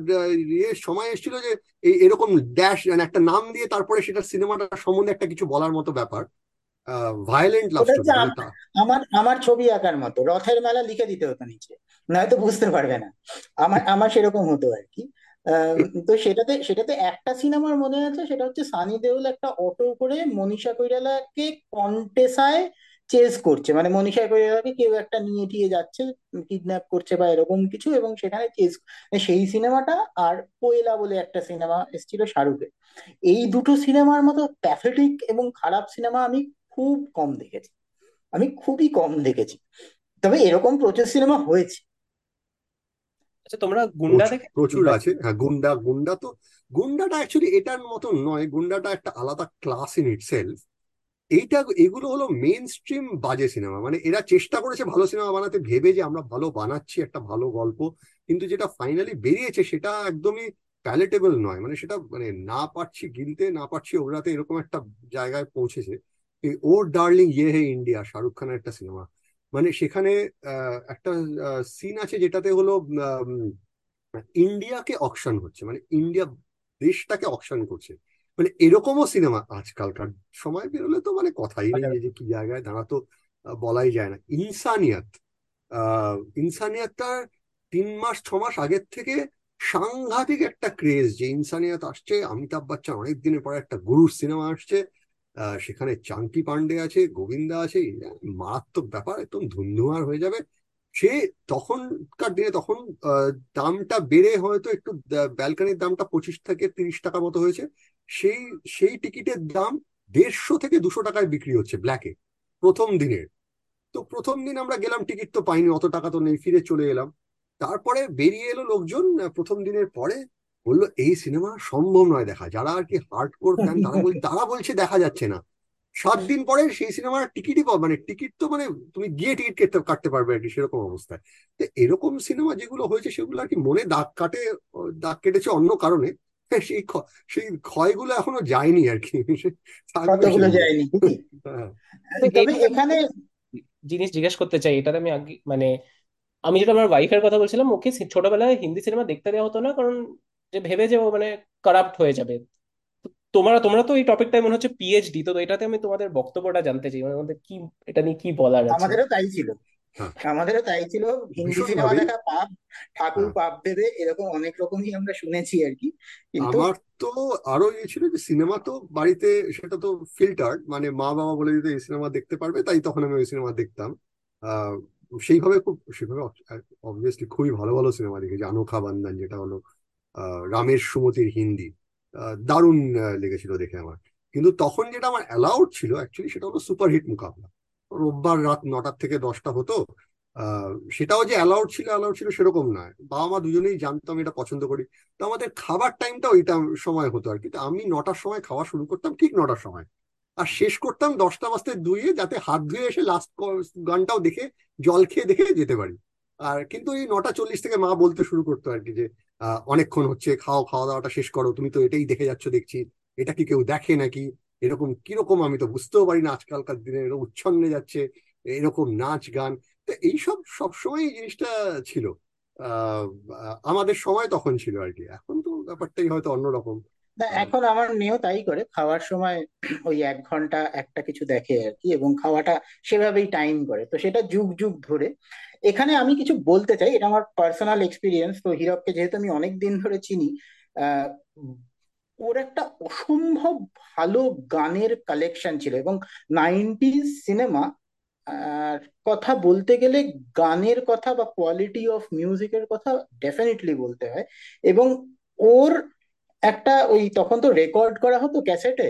ইয়ে সময় এসেছিল যে এই এরকম ড্যাশ মানে একটা নাম দিয়ে তারপরে সেটা সিনেমাটা সম্বন্ধে একটা কিছু বলার মতো ব্যাপার। ভায়োলেন্ট লাভ স্টোরি আমার আমার ছবি আঁকার মতো। রথের মেলা লিখে দিতে হতো নিচে। নয়তো বুঝতে পারবে না। আমার আমার সেরকম হতো আর কি। তো সেটাতে সেটাতে একটা সিনেমার মনে আছে সেটা হচ্ছে সানি দেওল একটা অটো করে মনীষা কৈরালাকে কন্টেসায় চেজ করছে। মানে মনীষা কৈরালাকে কেউ একটা নিয়ে টিয়ে যাচ্ছে কিডন্যাপ করছে বা এরকম কিছু এবং সেখানে চেজ সেই সিনেমাটা আর কোয়েলা বলে একটা সিনেমা এসেছিল শাহরুখের। এই দুটো সিনেমার মতো প্যাথেটিক এবং খারাপ সিনেমা আমি খুব কম দেখেছি। আমি খুবই কম দেখেছি। তবে এরকম প্রচুর সিনেমা হয়েছে। আচ্ছা তোমরা গুন্ডা দেখে প্রচুর আছে। হ্যাঁ গুন্ডা গুন্ডা তো গুন্ডাটা অ্যাকচুয়ালি এটার মতো নয়। গুন্ডাটা একটা আলাদা ক্লাস ইন ইটসেলফ এইটা এগুলো হলো মেন স্ট্রিম বাজে সিনেমা। মানে এরা চেষ্টা করেছে ভালো সিনেমা বানাতে ভেবে যে আমরা ভালো বানাচ্ছি একটা ভালো গল্প। কিন্তু যেটা ফাইনালি বেরিয়েছে সেটা একদমই প্যালেটেবল নয়। মানে সেটা মানে না পারছি গিলতে না পারছি ওরাতে এরকম একটা জায়গায় পৌঁছেছে। ওর ডার্লিং ইয়ে হে ইন্ডিয়া শাহরুখ খানের একটা সিনেমা। মানে সেখানে একটা সিন আছে যেটাতে হলো ইন্ডিয়াকে অকশন হচ্ছে মানে ইন্ডিয়া দেশটাকে অকশন করছে। মানে এরকমও সিনেমা আজকালকার সময় বেরোলে তো মানে কথাই নেই আচ্ছা। যে কি জায়গায় দাঁড়াতো বলাই যায় না। ইনসানিয়াত আহ ইনসানিয়াতটা তিন মাস ছ মাস আগের থেকে সাংঘাতিক একটা ক্রেজ যে ইনসানিয়াত আসছে অমিতাভ বচ্চন অনেক দিনের পরে একটা গুরুর সিনেমা আসছে সেখানে চাঙ্কি পান্ডে আছে, গোবিন্দা আছে, মারাত্মক ব্যাপার, একদম ধুন্ধুমার হয়ে যাবে। সে তখনকার দিনে তখন দামটা বেড়ে হয়তো একটু ব্যালকানির দামটা পঁচিশ থেকে তিরিশ টাকা মতো হয়েছে। সেই সেই টিকিটের দাম দেড়শো থেকে দুশো টাকায় বিক্রি হচ্ছে ব্ল্যাকে, প্রথম দিনের। তো প্রথম দিন আমরা গেলাম, টিকিট তো পাইনি, অত টাকা তো নেই, ফিরে চলে এলাম। তারপরে বেরিয়ে এলো লোকজন প্রথম দিনের পরে বলল এই সিনেমা সম্ভব নয় দেখা। যারা আর কি হার্ড কোর ফ্যান তারা বল তারা বলছে দেখা যাচ্ছে না। সাত দিন পরে সেই সিনেমার টিকিটই পাবো মানে টিকিট তো মানে তুমি গিয়ে টিকিট কেটে কাটতে পারবে আর কি সেরকম অবস্থায়। তো এরকম সিনেমা যেগুলো হয়েছে সেগুলো আর কি মনে দাগ কাটে দাগ কেটেছে অন্য কারণে। সেই সেই ক্ষয়গুলো এখনও যায়নি আর কি। যায়নি হ্যাঁ। এখানে জিনিস জিজ্ঞেস করতে চাই এটাতে আমি আগে মানে আমি যেটা আমার ওয়াইফের কথা বলছিলাম ওকে ছোটবেলায় হিন্দি সিনেমা দেখতে দেওয়া হতো না কারণ যে ভেবে যে ও মানে কারাপ্ট হয়ে যাবে। তোমরা তোমরা তো এই টপিকটাই মনে হচ্ছে পিএইচডি তো এটাতে আমি তোমাদের বক্তব্যটা জানতে চাই। মানে আমাদের কি এটা নিয়ে কি বলার আছে? আমাদেরও তাই ছিল। হ্যাঁ। আমাদেরও তাই ছিল। হিন্দি সিনেমা দেখা পাপ ঠাকুর হ্যাঁ। পাপ দেবে এরকম অনেক রকমই আমরা শুনেছি আর কি। কিন্তু আমার তো আরও ইয়ে ছিল যে সিনেমা তো বাড়িতে সেটা তো ফিল্টার মানে মা বাবা বলে দিতে এই সিনেমা দেখতে পারবে তাই তখন আমি ওই সিনেমা দেখতাম। সেইভাবে খুব সেভাবে অবভিয়াসলি খুবই ভালো ভালো সিনেমা দেখেছি। আনোখা বান্দান যেটা হলো রামের সুমতির হিন্দি। দারুণ লেগেছিল দেখে আমার। কিন্তু তখন যেটা আমার অ্যালাউড ছিল অ্যাকচুয়ালি সেটা হলো সুপারহিট মোকাবলা। রোববার রাত নটার থেকে দশটা হতো সেটাও যে অ্যালাউড ছিল অ্যালাউড ছিল সেরকম নয় বাবা মা দুজনেই জানতাম এটা পছন্দ করি। তো আমাদের খাবার টাইমটা ওইটা সময় হতো আর কি। তো আমি নটার সময় খাওয়া শুরু করতাম, ঠিক নটার সময়। আর শেষ করতাম দশটা বাজতে ধুয়ে যাতে হাত ধুয়ে এসে লাস্ট গানটাও দেখে, জল খেয়ে দেখে যেতে পারি। আর কিন্তু এই নটা চল্লিশ থেকে মা বলতে শুরু করতো আর কি যে অনেকক্ষণ হচ্ছে খাও খাওয়া দাওয়াটা শেষ করো, তুমি তো এটাই দেখে যাচ্ছ, দেখছি। এটা কি কেউ দেখে নাকি? এরকম কীরকম আমি তো বুঝতেও পারি না, আজকালকার দিনে এরকম উচ্ছন্নে যাচ্ছে, এরকম নাচ, গান। তো এইসব সবসময় জিনিসটা ছিল। আমাদের সময় তখন ছিল আর কি। এখন তো ব্যাপারটাই হয়তো অন্যরকম। না এখন আমার মেয়েও তাই করে। খাওয়ার সময় ওই এক ঘণ্টা একটা কিছু দেখে আর কি এবং খাওয়াটা সেভাবেই টাইম করে। তো সেটা যুগ যুগ ধরে। এখানে আমি কিছু বলতে চাই। এটা আমার পার্সোনাল এক্সপিরিয়েন্স তো হীরককে যেহেতু আমি অনেক দিন ধরে চিনি ওর একটা অসম্ভব ভালো গানের কালেকশন ছিল এবং নাইনটিজ সিনেমা আর কথা বলতে গেলে গানের কথা বা কোয়ালিটি অফ মিউজিকের কথা ডেফিনেটলি বলতে হয়। এবং ওর একটা ওই তখন তো রেকর্ড করা হতো ক্যাসেটে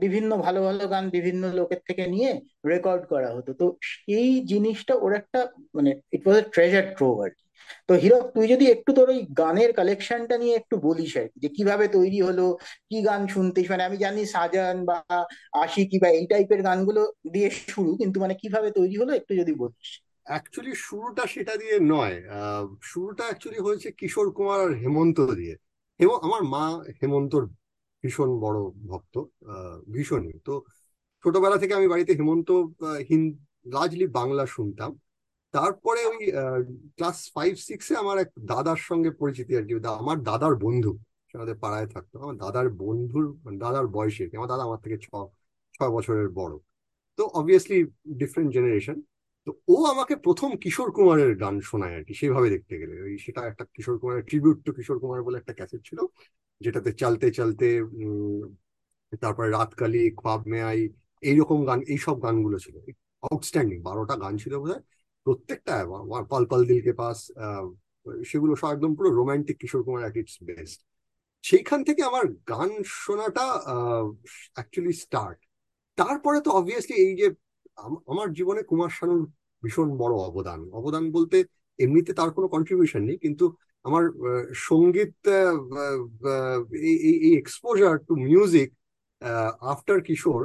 বিভিন্ন ভালো ভালো গান বিভিন্ন লোকের থেকে নিয়ে রেকর্ড করা হতো। তো সেই জিনিসটা ওর একটা মানে ইট ওয়াজ এ ট্রেজার ট্রোভ আর কি। তো হিরক, তুই যদি একটু তোর ওই গানের কালেকশনটা নিয়ে একটু বলিস আর কি, যে কীভাবে তৈরি হলো, কি গান শুনতিস? মানে আমি জানি সাজান বা আশিকি বা এই টাইপের গানগুলো দিয়ে শুরু, কিন্তু মানে কীভাবে তৈরি হলো একটু যদি বলিস। অ্যাকচুয়ালি শুরুটা সেটা দিয়ে নয়। শুরুটা অ্যাকচুয়ালি হয়েছে কিশোর কুমার হেমন্ত দিয়ে। হেম আমার মা হেমন্তর ভীষণ বড় ভক্ত ভীষণই। তো ছোটবেলা থেকে আমি বাড়িতে হেমন্ত হিন্দ লার্জলি বাংলা শুনতাম। তারপরে ওই ক্লাস ফাইভ সিক্সে আমার এক দাদার সঙ্গে পরিচিতি আর কি। আমার দাদার বন্ধু আমাদের পাড়ায় থাকতো। আমার দাদার বন্ধুর মানে দাদার বয়সে আমার দাদা আমার থেকে ছ ছয় বছরের বড়। তো অবভিয়াসলি ডিফারেন্ট জেনারেশন তো ও আমাকে প্রথম কিশোর কুমারের গান শোনায় আর কি সেভাবে দেখতে গেলে। ওই সেটা একটা কিশোর কুমারের ট্রিবিউট টু কিশোর কুমার বলে একটা ক্যাসেট ছিল, যেটাতে চালতে চালতে তারপরে রাতকালি, খ্বাব মেয়াই এইরকম গান, এইসব গানগুলো ছিল। আউটস্ট্যান্ডিং বারোটা গান ছিল বোধহয়। প্রত্যেকটা পাল পাল দিলকে পাস সেগুলো সব একদম পুরো romantic Kishore Kumar at its best সেইখান থেকে আমার গান শোনাটা অ্যাকচুয়ালি স্টার্ট তারপরে তো অবভিয়াসলি এই যে আমার জীবনে কুমার শানুর ভীষণ বড় অবদান। অবদান বলতে এমনিতে তার কোনো কন্ট্রিবিউশন নেই, কিন্তু আমার সংগীত এই exposure to music after Kishore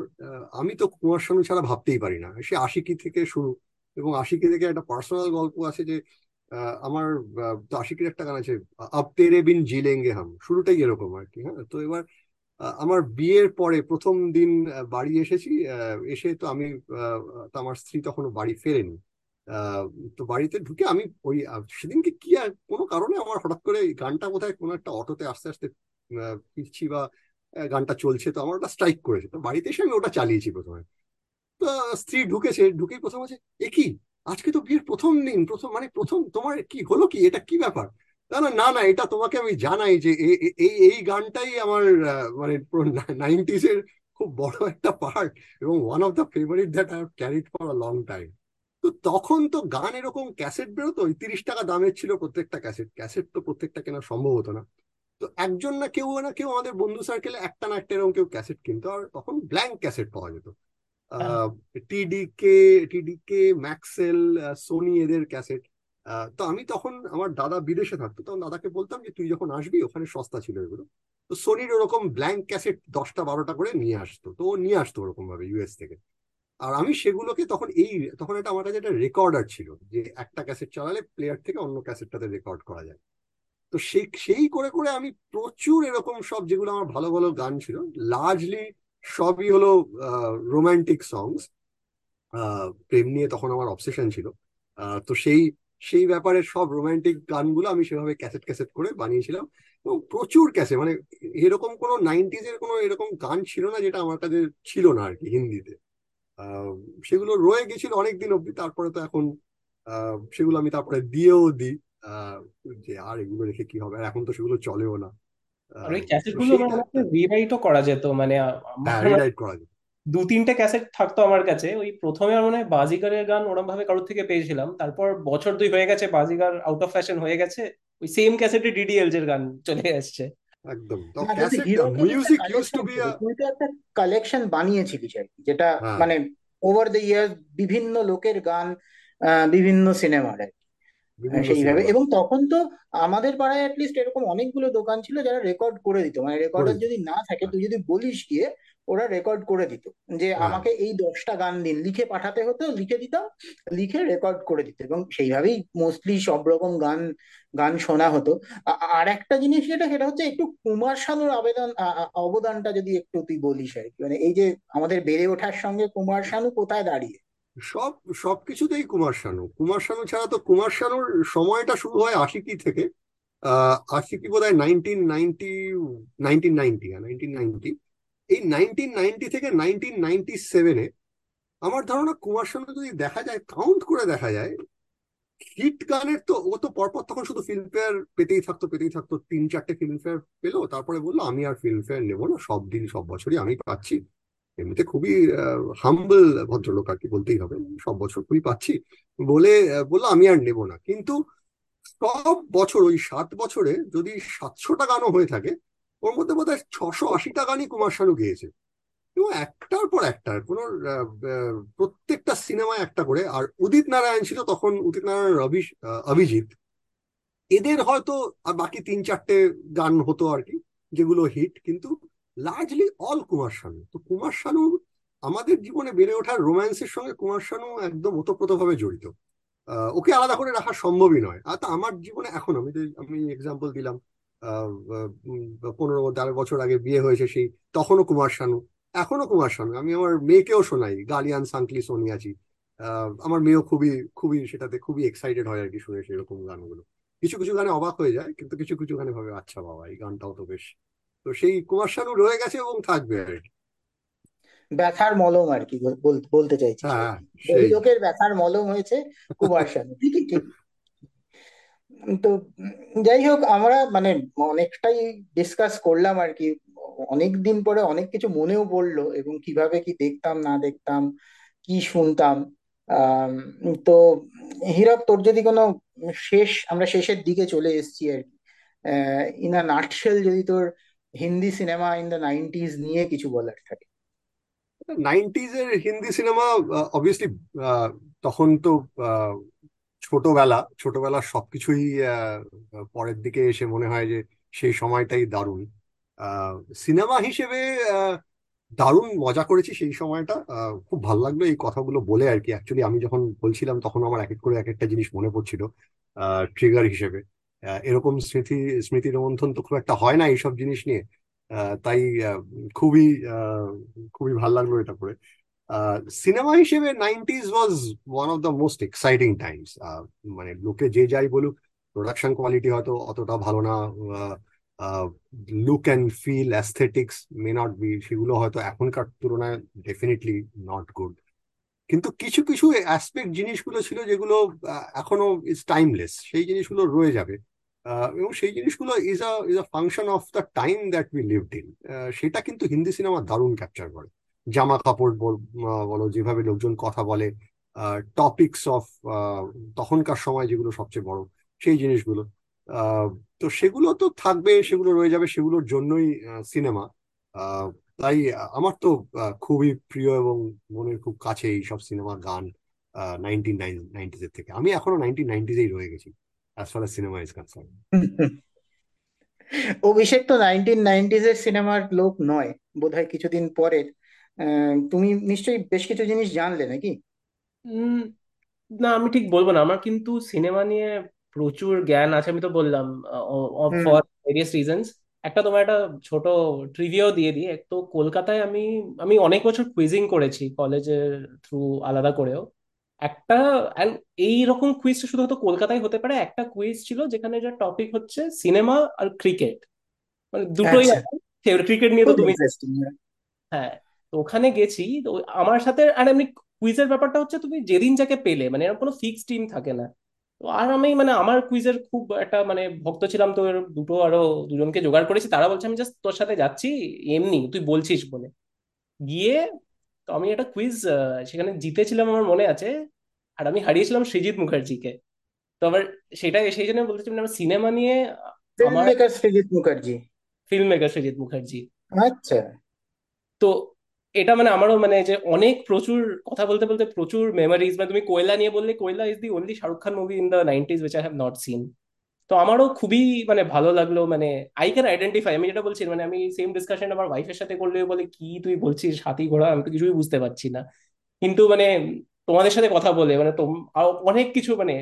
আমি তো কুমার শানু ছাড়া ভাবতেই পারি না। সে আশিকি থেকে শুরু এবং আশিকি থেকে একটা পার্সোনাল গল্প আছে যে আমার আশিকির একটা গান আছে আব তেরে বিন জিলেঙ্গে হাম। শুরুটাই এরকম আর কি হ্যাঁ। তো এবার আমার বিয়ের পরে প্রথম দিন বাড়ি এসেছি এসে তো আমি আমার স্ত্রী তখনও বাড়ি ফেরেনি। তো বাড়িতে ঢুকে আমি ওই সেদিনকে কি আর, কোনো কারণে আমার হঠাৎ করে গানটা বোধহয় কোনো একটা অটোতে আস্তে আস্তে ফিরছি বা গানটা চলছে, তো আমার ওটা স্ট্রাইক করেছে। তো বাড়িতে এসে আমি ওটা চালিয়েছি প্রথমে। তো স্ত্রী ঢুকেছে, ঢুকেই প্রথম আছে এ কি আজকে তো বিয়ের প্রথম দিন, প্রথম মানে প্রথম তোমার কি, হলো কি? এটা কি ব্যাপার? না না না না এটা তোমাকে আমি জানাই যে এই এই গানটাই আমার মানে নাইনটিস এর খুব বড় একটা পার্ট এবং one of the favourite that I have carried for a long time তো তখন তো গান এরকম ক্যাসেট বেরোতো ওই তিরিশ টাকা দামের ছিল প্রত্যেকটা ক্যাসেট ক্যাসেট তো প্রত্যেকটা কেনা সম্ভব হতো না। তো একজন না কেউ না কেউ আমাদের বন্ধু সার্কেলে একটা না একটা এরকম কেউ ক্যাসেট কিনতো আর তখন ব্ল্যাঙ্ক ক্যাসেট পাওয়া যেত। টিডিকে টিডিকে ম্যাক্সেল সোনি এদের ক্যাসেট তো আমি তখন আমার দাদা বিদেশে থাকতো, তখন দাদাকে বলতাম যে, তুই যখন আসবি, ওখানে সস্তা ছিল এগুলো। তো সোনির ওরকম ব্ল্যাঙ্ক ক্যাসেট দশটা, বারোটা করে নিয়ে আসতো, তো ও নিয়ে আসতো ওরকম ভাবে ইউএস থেকে। আর আমি সেগুলোকে তখন এই, তখন এটা আমার কাছে একটা রেকর্ডার ছিল যে, একটা ক্যাসেট চালালে প্লেয়ার থেকে অন্য ক্যাসেটটাতে রেকর্ড করা যায়। তো সেই সেই করে করে আমি প্রচুর এরকম সব যেগুলো আমার ভালো ভালো গান ছিল লার্জলি সবই হলো রোমান্টিক সংস প্রেম নিয়ে তখন আমার অবসেশন ছিল। তো সেই সেই ব্যাপারে সব রোমান্টিক গানগুলো আমি সেভাবে ক্যাসেট ক্যাসেট করে বানিয়েছিলাম এবং প্রচুর ক্যাসেট মানে এরকম কোনো নাইনটিজ এর কোনো এরকম গান ছিল না যেটা আমার কাছে ছিল না আর কি হিন্দিতে। আহ, সেগুলো রয়ে গেছিল অনেক দিন অব্দি তারপরে তো এখন আহ, সেগুলো আমি তারপরে দিয়েও দিই। আহ, যে আর এগুলো রেখে কি হবে? আর এখন তো সেগুলো চলেও না। আর ওই হয় রিরাইটও করা যেত মানে হ্যাঁ রিরাইট করা যায় দু তিনটে ক্যাসেট থাকতো আমার কাছে। ওই প্রথমে আমার মনে হয় বাজিগারের গান ওরম ভাবে কারোর থেকে পেয়েছিলাম। তারপর বছর দুই হয়ে গেছে বাজিগার আউট অফ ফ্যাশন হয়ে গেছে। ওই সেম ক্যাসেটে ডিডিএলজ এর গান চলে আসছে। একদম। তো cassette music use to collection be ছিল তুই তো একটা কালেকশন বানিয়েছিলিস আর কি যেটা হ্যাঁ। মানে ওভার দ্য ইয়ার বিভিন্ন লোকের গান আহ, বিভিন্ন সিনেমার সেইভাবে। সিনেমা। এবং তখন তো আমাদের পাড়ায় অ্যাটলিস্ট এরকম অনেকগুলো দোকান ছিল যারা রেকর্ড করে দিত। মানে করে রেকর্ডার যদি না থাকে হ্যাঁ। তুই যদি বলিস গিয়ে ওরা রেকর্ড করে দিত। যে হ্যাঁ। আমাকে এই দশটা গান দিন লিখে পাঠাতে হতো লিখে দিতাম লিখে রেকর্ড করে দিত। এবং সেইভাবেই মোস্টলি সব রকম গান গান শোনা হতো। আর একটা জিনিস যেটা সেটা হচ্ছে একটু কুমার শানুর আবেদন অবদানটা যদি একটু তুই বলিস আর কি। মানে এই যে আমাদের বেড়ে ওঠার সঙ্গে কুমার শানু কোথায় দাঁড়িয়ে? সব সবকিছুতেই কুমার শানু। কুমার শানু ছাড়া তো কুমার শানুর সময়টা শুরু হয় আশিকি থেকে। আহ, আশিকি বোধ হয় nineteen ninety nineteen ninety nineteen ninety এই নাইনটিন নাইনটি থেকে নাইনটিন নাইনটি সেভেনে আমার ধারণা কুমার শানু যদি দেখা যায় কাউন্ট করে দেখা যায় হিট গানের তো, ও তো পরপর তখন শুধু ফিল্মফেয়ার পেতেই থাকতো পেতেই থাকতো। তিন চারটে ফিল্মফেয়ার পেল, তারপরে বলল, আমি আর ফিল্মফেয়ার নেব না, সব দিন, সব বছরই আমি পাচ্ছি। এমনিতে খুবই হাম্বল ভদ্রলোক আর কি, বলতেই হবে। সব বছর খুবই পাচ্ছি বলে বলল আমি আর নেব না। কিন্তু সব বছর, ওই সাত বছরে যদি সাতশোটা গানও হয়ে থাকে, ওর মধ্যে বোধ হয় ছশো আশিটা গানই কুমার শানু গেয়েছে। এবং একটার পর একটা, কোনো প্রত্যেকটা সিনেমায় একটা করে, আর উদিত নারায়ণ ছিল তখন উদিত নারায়ণ, রবি অভিজিৎ। এদের হয়তো আর বাকি তিন চারটে গান হতো আর কি, যেগুলো হিট কিন্তু লার্জলি অল কুমার শানু। তো কুমার শানু আমাদের জীবনে বেড়ে ওঠার রোম্যান্সের সঙ্গে কুমার শানু একদম ওতপ্রোতভাবে জড়িত। ওকে আলাদা করে রাখা সম্ভবই নয়। আর তা আমার জীবনে এখন আমি আমি এক্সাম্পল দিলাম পনেরো তেরো বছর আগে বিয়ে হয়েছে সেই তখনও কুমার শানু এখনও কুমার শানু। আমি আমার মেয়েকেও শোনাই গালিয়ান সাঙ্কলি সোনিয়াজি। আহ, আমার মেয়েও খুবই খুবই সেটাতে খুবই এক্সাইটেড হয় আর কি শুনে সেরকম গানগুলো। কিছু কিছু গানে অবাক হয়ে যায় কিন্তু কিছু কিছু গানে ভাবে আচ্ছা বাবা এই গানটাও তো বেশ তো সেই কুমার শানু রয়ে গেছে এবং থাকবে। আর কি ব্যথার মলম আর কি বল- বল- বলতে চাইছি। হ্যাঁ সেই। লোকের ব্যথার মলম হয়েছে কুমার শানু ঠিকই ঠিক। তো যাই হোক আমরা মানে অনেকটাই ডিসকাস করলাম আর কি। অনেক দিন পরে অনেক কিছু মনেও পড়ল এবং কীভাবে কি দেখতাম না দেখতাম কি শুনতাম। তো হীরক তোর যদি কোনো শেষ আমরা শেষের দিকে চলে এসেছি আর কি। ইন আ নাটশেল যদি তোর Hindi cinema in the nineties নিয়ে কিছু বলার থাকে। নাইনটিজ এর হিন্দি সিনেমা অবভিয়াসলি তখন তো ছোটবেলা, ছোটবেলার সবকিছুই পরের দিকে এসে মনে হয় যে সেই সময়টাই দারুণ। সিনেমা হিসেবে দারুণ মজা করেছি সেই সময়টা। খুব ভালো লাগল এই কথাগুলো বলে আর কি। অ্যাকচুয়ালি আমি যখন বলছিলাম, তখন আমার এক এক করে এক একটা জিনিস মনে পড়ছিল ট্রিগার হিসেবে। এরকম স্মৃতি স্মৃতি রোমন্থন তো খুব একটা হয় না এইসব জিনিস নিয়ে। তাই খুবই খুবই ভালো লাগল এটা করে সিনেমা হিসেবে nineties was one of the most exciting times. মানে লোকে যে যাই বলুক, প্রোডাকশন কোয়ালিটি হয়তো অতটা ভালো না look and feel, aesthetics may not be, সেগুলো হয়তো এখনকার তুলনায় ডেফিনেটলি নট গুড। কিন্তু কিছু কিছু অ্যাসপেক্ট জিনিসগুলো ছিল যেগুলো এখনও ইজ টাইমলেস। সেই জিনিসগুলো রয়ে যাবে। এবং সেই জিনিসগুলো is a is a function of the time that we lived in সেটা কিন্তু হিন্দি সিনেমা দারুণ ক্যাপচার করে। জামা কাপড় বল- যেভাবে লোকজন কথা বলে টপিকস অফ তখনকার সময় যেগুলো সবচেয়ে বড়, সেই জিনিসগুলো। তো সেগুলো তো থাকবে, সেগুলো রয়ে যাবে, সেগুলোর জন্যই সিনেমা তাই আমার তো খুবই প্রিয় এবং মনের খুব কাছে এই সব সিনেমা গান নাইনটিন নাইনটিজ এর থেকে। আমি এখনও নাইনটিন নাইনটিজেই রয়ে গেছি। As far as cinema is concern Abhishek তো নাইনটিন নাইনটিজ এর সিনেমার লোক নয়। বোধহয় কিছুদিন পরের আহ, তুমি নিশ্চয়ই বেশ কিছু জিনিস জানলে নাকি? উম, না আমি ঠিক বলব না। আমার কিন্তু সিনেমা নিয়ে প্রচুর জ্ঞান আছে আমি তো বললাম ফর ভেরিয়াস রিজনস একটা তোমার একটা ছোট ট্রিভিয়াও দিয়ে দিই। তো কলকাতায় আমি আমি অনেক বছর কুইজিং করেছি কলেজের থ্রু আলাদা করেও। একটা এই রকম কুইজটা শুধু হয়তো কলকাতায় হতে পারে একটা কুইজ ছিল যেখানে যার টপিক হচ্ছে সিনেমা আর ক্রিকেট মানে দুটোই আচ্ছা। আছে ক্রিকেট নিয়ে তো তুমি হ্যাঁ। তো ওখানে গেছি তো আমার সাথে আর এমনি কুইজের ব্যাপারটা হচ্ছে তুমি যেদিন যাকে পেলে মানে এরকম কোনো ফিক্সড টিম থাকে না। তো আর আমি মানে আমার কুইজের খুব একটা মানে ভক্ত ছিলাম তো দুটো আরও দুজনকে জোগাড় করেছি তারা বলছে আমি জাস্ট তোর সাথে যাচ্ছি এমনি তুই বলছিস বলে। গিয়ে তো আমি একটা কুইজ সেখানে জিতেছিলাম আমার মনে আছে আর আমি হারিয়েছিলাম সৃজিত মুখার্জিকে তো আবার সেটা সেই জন্য বলতে চাই মানে আমার সিনেমা নিয়ে আমার maker Srijit Mukherjee filmmaker Srijit Mukherjee আচ্ছা। তো এটা মানে আমারও মানে যে অনেক প্রচুর কথা বলতে বলতে প্রচুর মেমোরিজ মানে তুমি কোয়লা নিয়ে বললে Koyla is the only Shahrukh Khan movie in the nineties which I have not seen তো আমারও খুবই মানে ভালো লাগল মানে আই ক্যান আইডেন্টিফাই আমি যেটা বলছি মানে আমি সেম ডিসকাশন আমার ওয়াইফের সাথে করলে বলে, কি তুই বলছিস? হাতি ঘোড়া? আমি তো কিছুই বুঝতে পারছি না। কিন্তু মানে তোমাদের সাথে কথা বলে মানে আরও অনেক কিছু মানে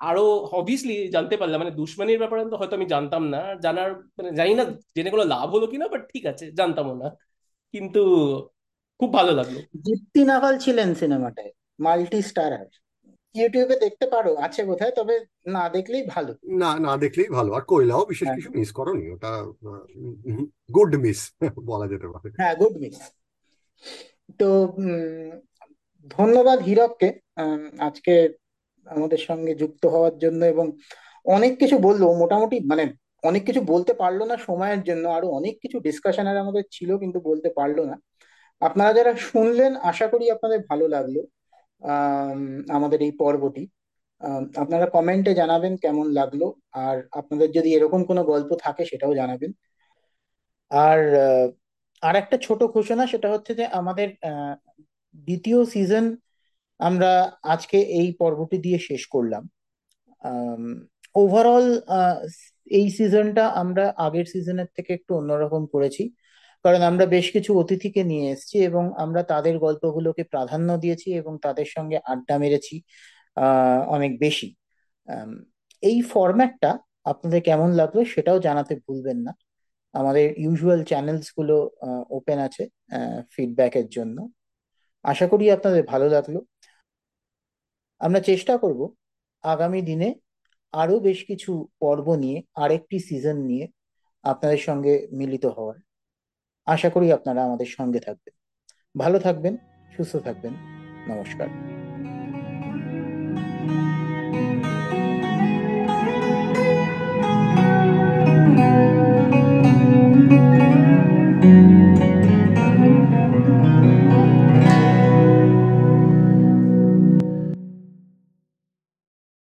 আরও অবভিয়াসলি জানতে পারলাম। মানে দুশ্মনির ব্যাপারে তো হয়তো আমি জানতাম না, জানার মানে জানি না জেনে কোনো লাভ হলো কিনা বাট ঠিক আছে, জানতামও না। কিন্তু খুব ভালো লাগল। দীপ্তি নাভাল ছিলেন সিনেমাটায় মাল্টি স্টারার ইউটিউবে দেখতে পারো আছে বোধহয় তবে না দেখলেই ভালো। না না দেখলেই ভালো। আর কৈলাও বিশেষ হ্যাঁ। কিছু মিস করনি ওটা গুড মিস বলা যেতে পারে। হ্যাঁ গুড মিস তো ধন্যবাদ হীরককে আজকে আমাদের সঙ্গে যুক্ত হওয়ার জন্য এবং অনেক কিছু বলল মোটামুটি মানে অনেক কিছু বলতে পারল না সময়ের জন্য আরও অনেক কিছু ডিসকাশনের আমাদের ছিল কিন্তু বলতে পারল না। আপনারা যারা শুনলেন আশা করি আপনাদের ভালো লাগল। আমাদের এই পর্বটি। আপনারা কমেন্টে জানাবেন কেমন লাগল, আর আপনাদের যদি এরকম কোনো গল্প থাকে সেটাও জানাবেন। আর আর একটা ছোট ঘোষণা, সেটা হচ্ছে যে আমাদের দ্বিতীয় সিজন আমরা আজকে এই পর্বটি দিয়ে শেষ করলাম। ওভারঅল এই সিজনটা আমরা আগের সিজনের থেকে একটু অন্যরকম করেছি। কারণ আমরা বেশ কিছু অতিথিকে নিয়ে এসেছি এবং আমরা তাদের গল্পগুলোকে প্রাধান্য দিয়েছি এবং তাদের সঙ্গে আড্ডা মেরেছি অনেক বেশি। এই ফরম্যাটটা আপনাদের কেমন লাগল সেটাও জানাতে ভুলবেন না। আমাদের ইউজুয়াল চ্যানেলসগুলো ওপেন আছে ফিডব্যাকের জন্য। আশা করি আপনাদের ভালো লাগল। আমরা চেষ্টা করব আগামী দিনে আরও বেশ কিছু পর্ব নিয়ে, আরেকটি সিজন নিয়ে আপনাদের সঙ্গে মিলিত হওয়ার। আশা করি আপনারা আমাদের সঙ্গে থাকবেন। ভালো থাকবেন সুস্থ থাকবেন। নমস্কার।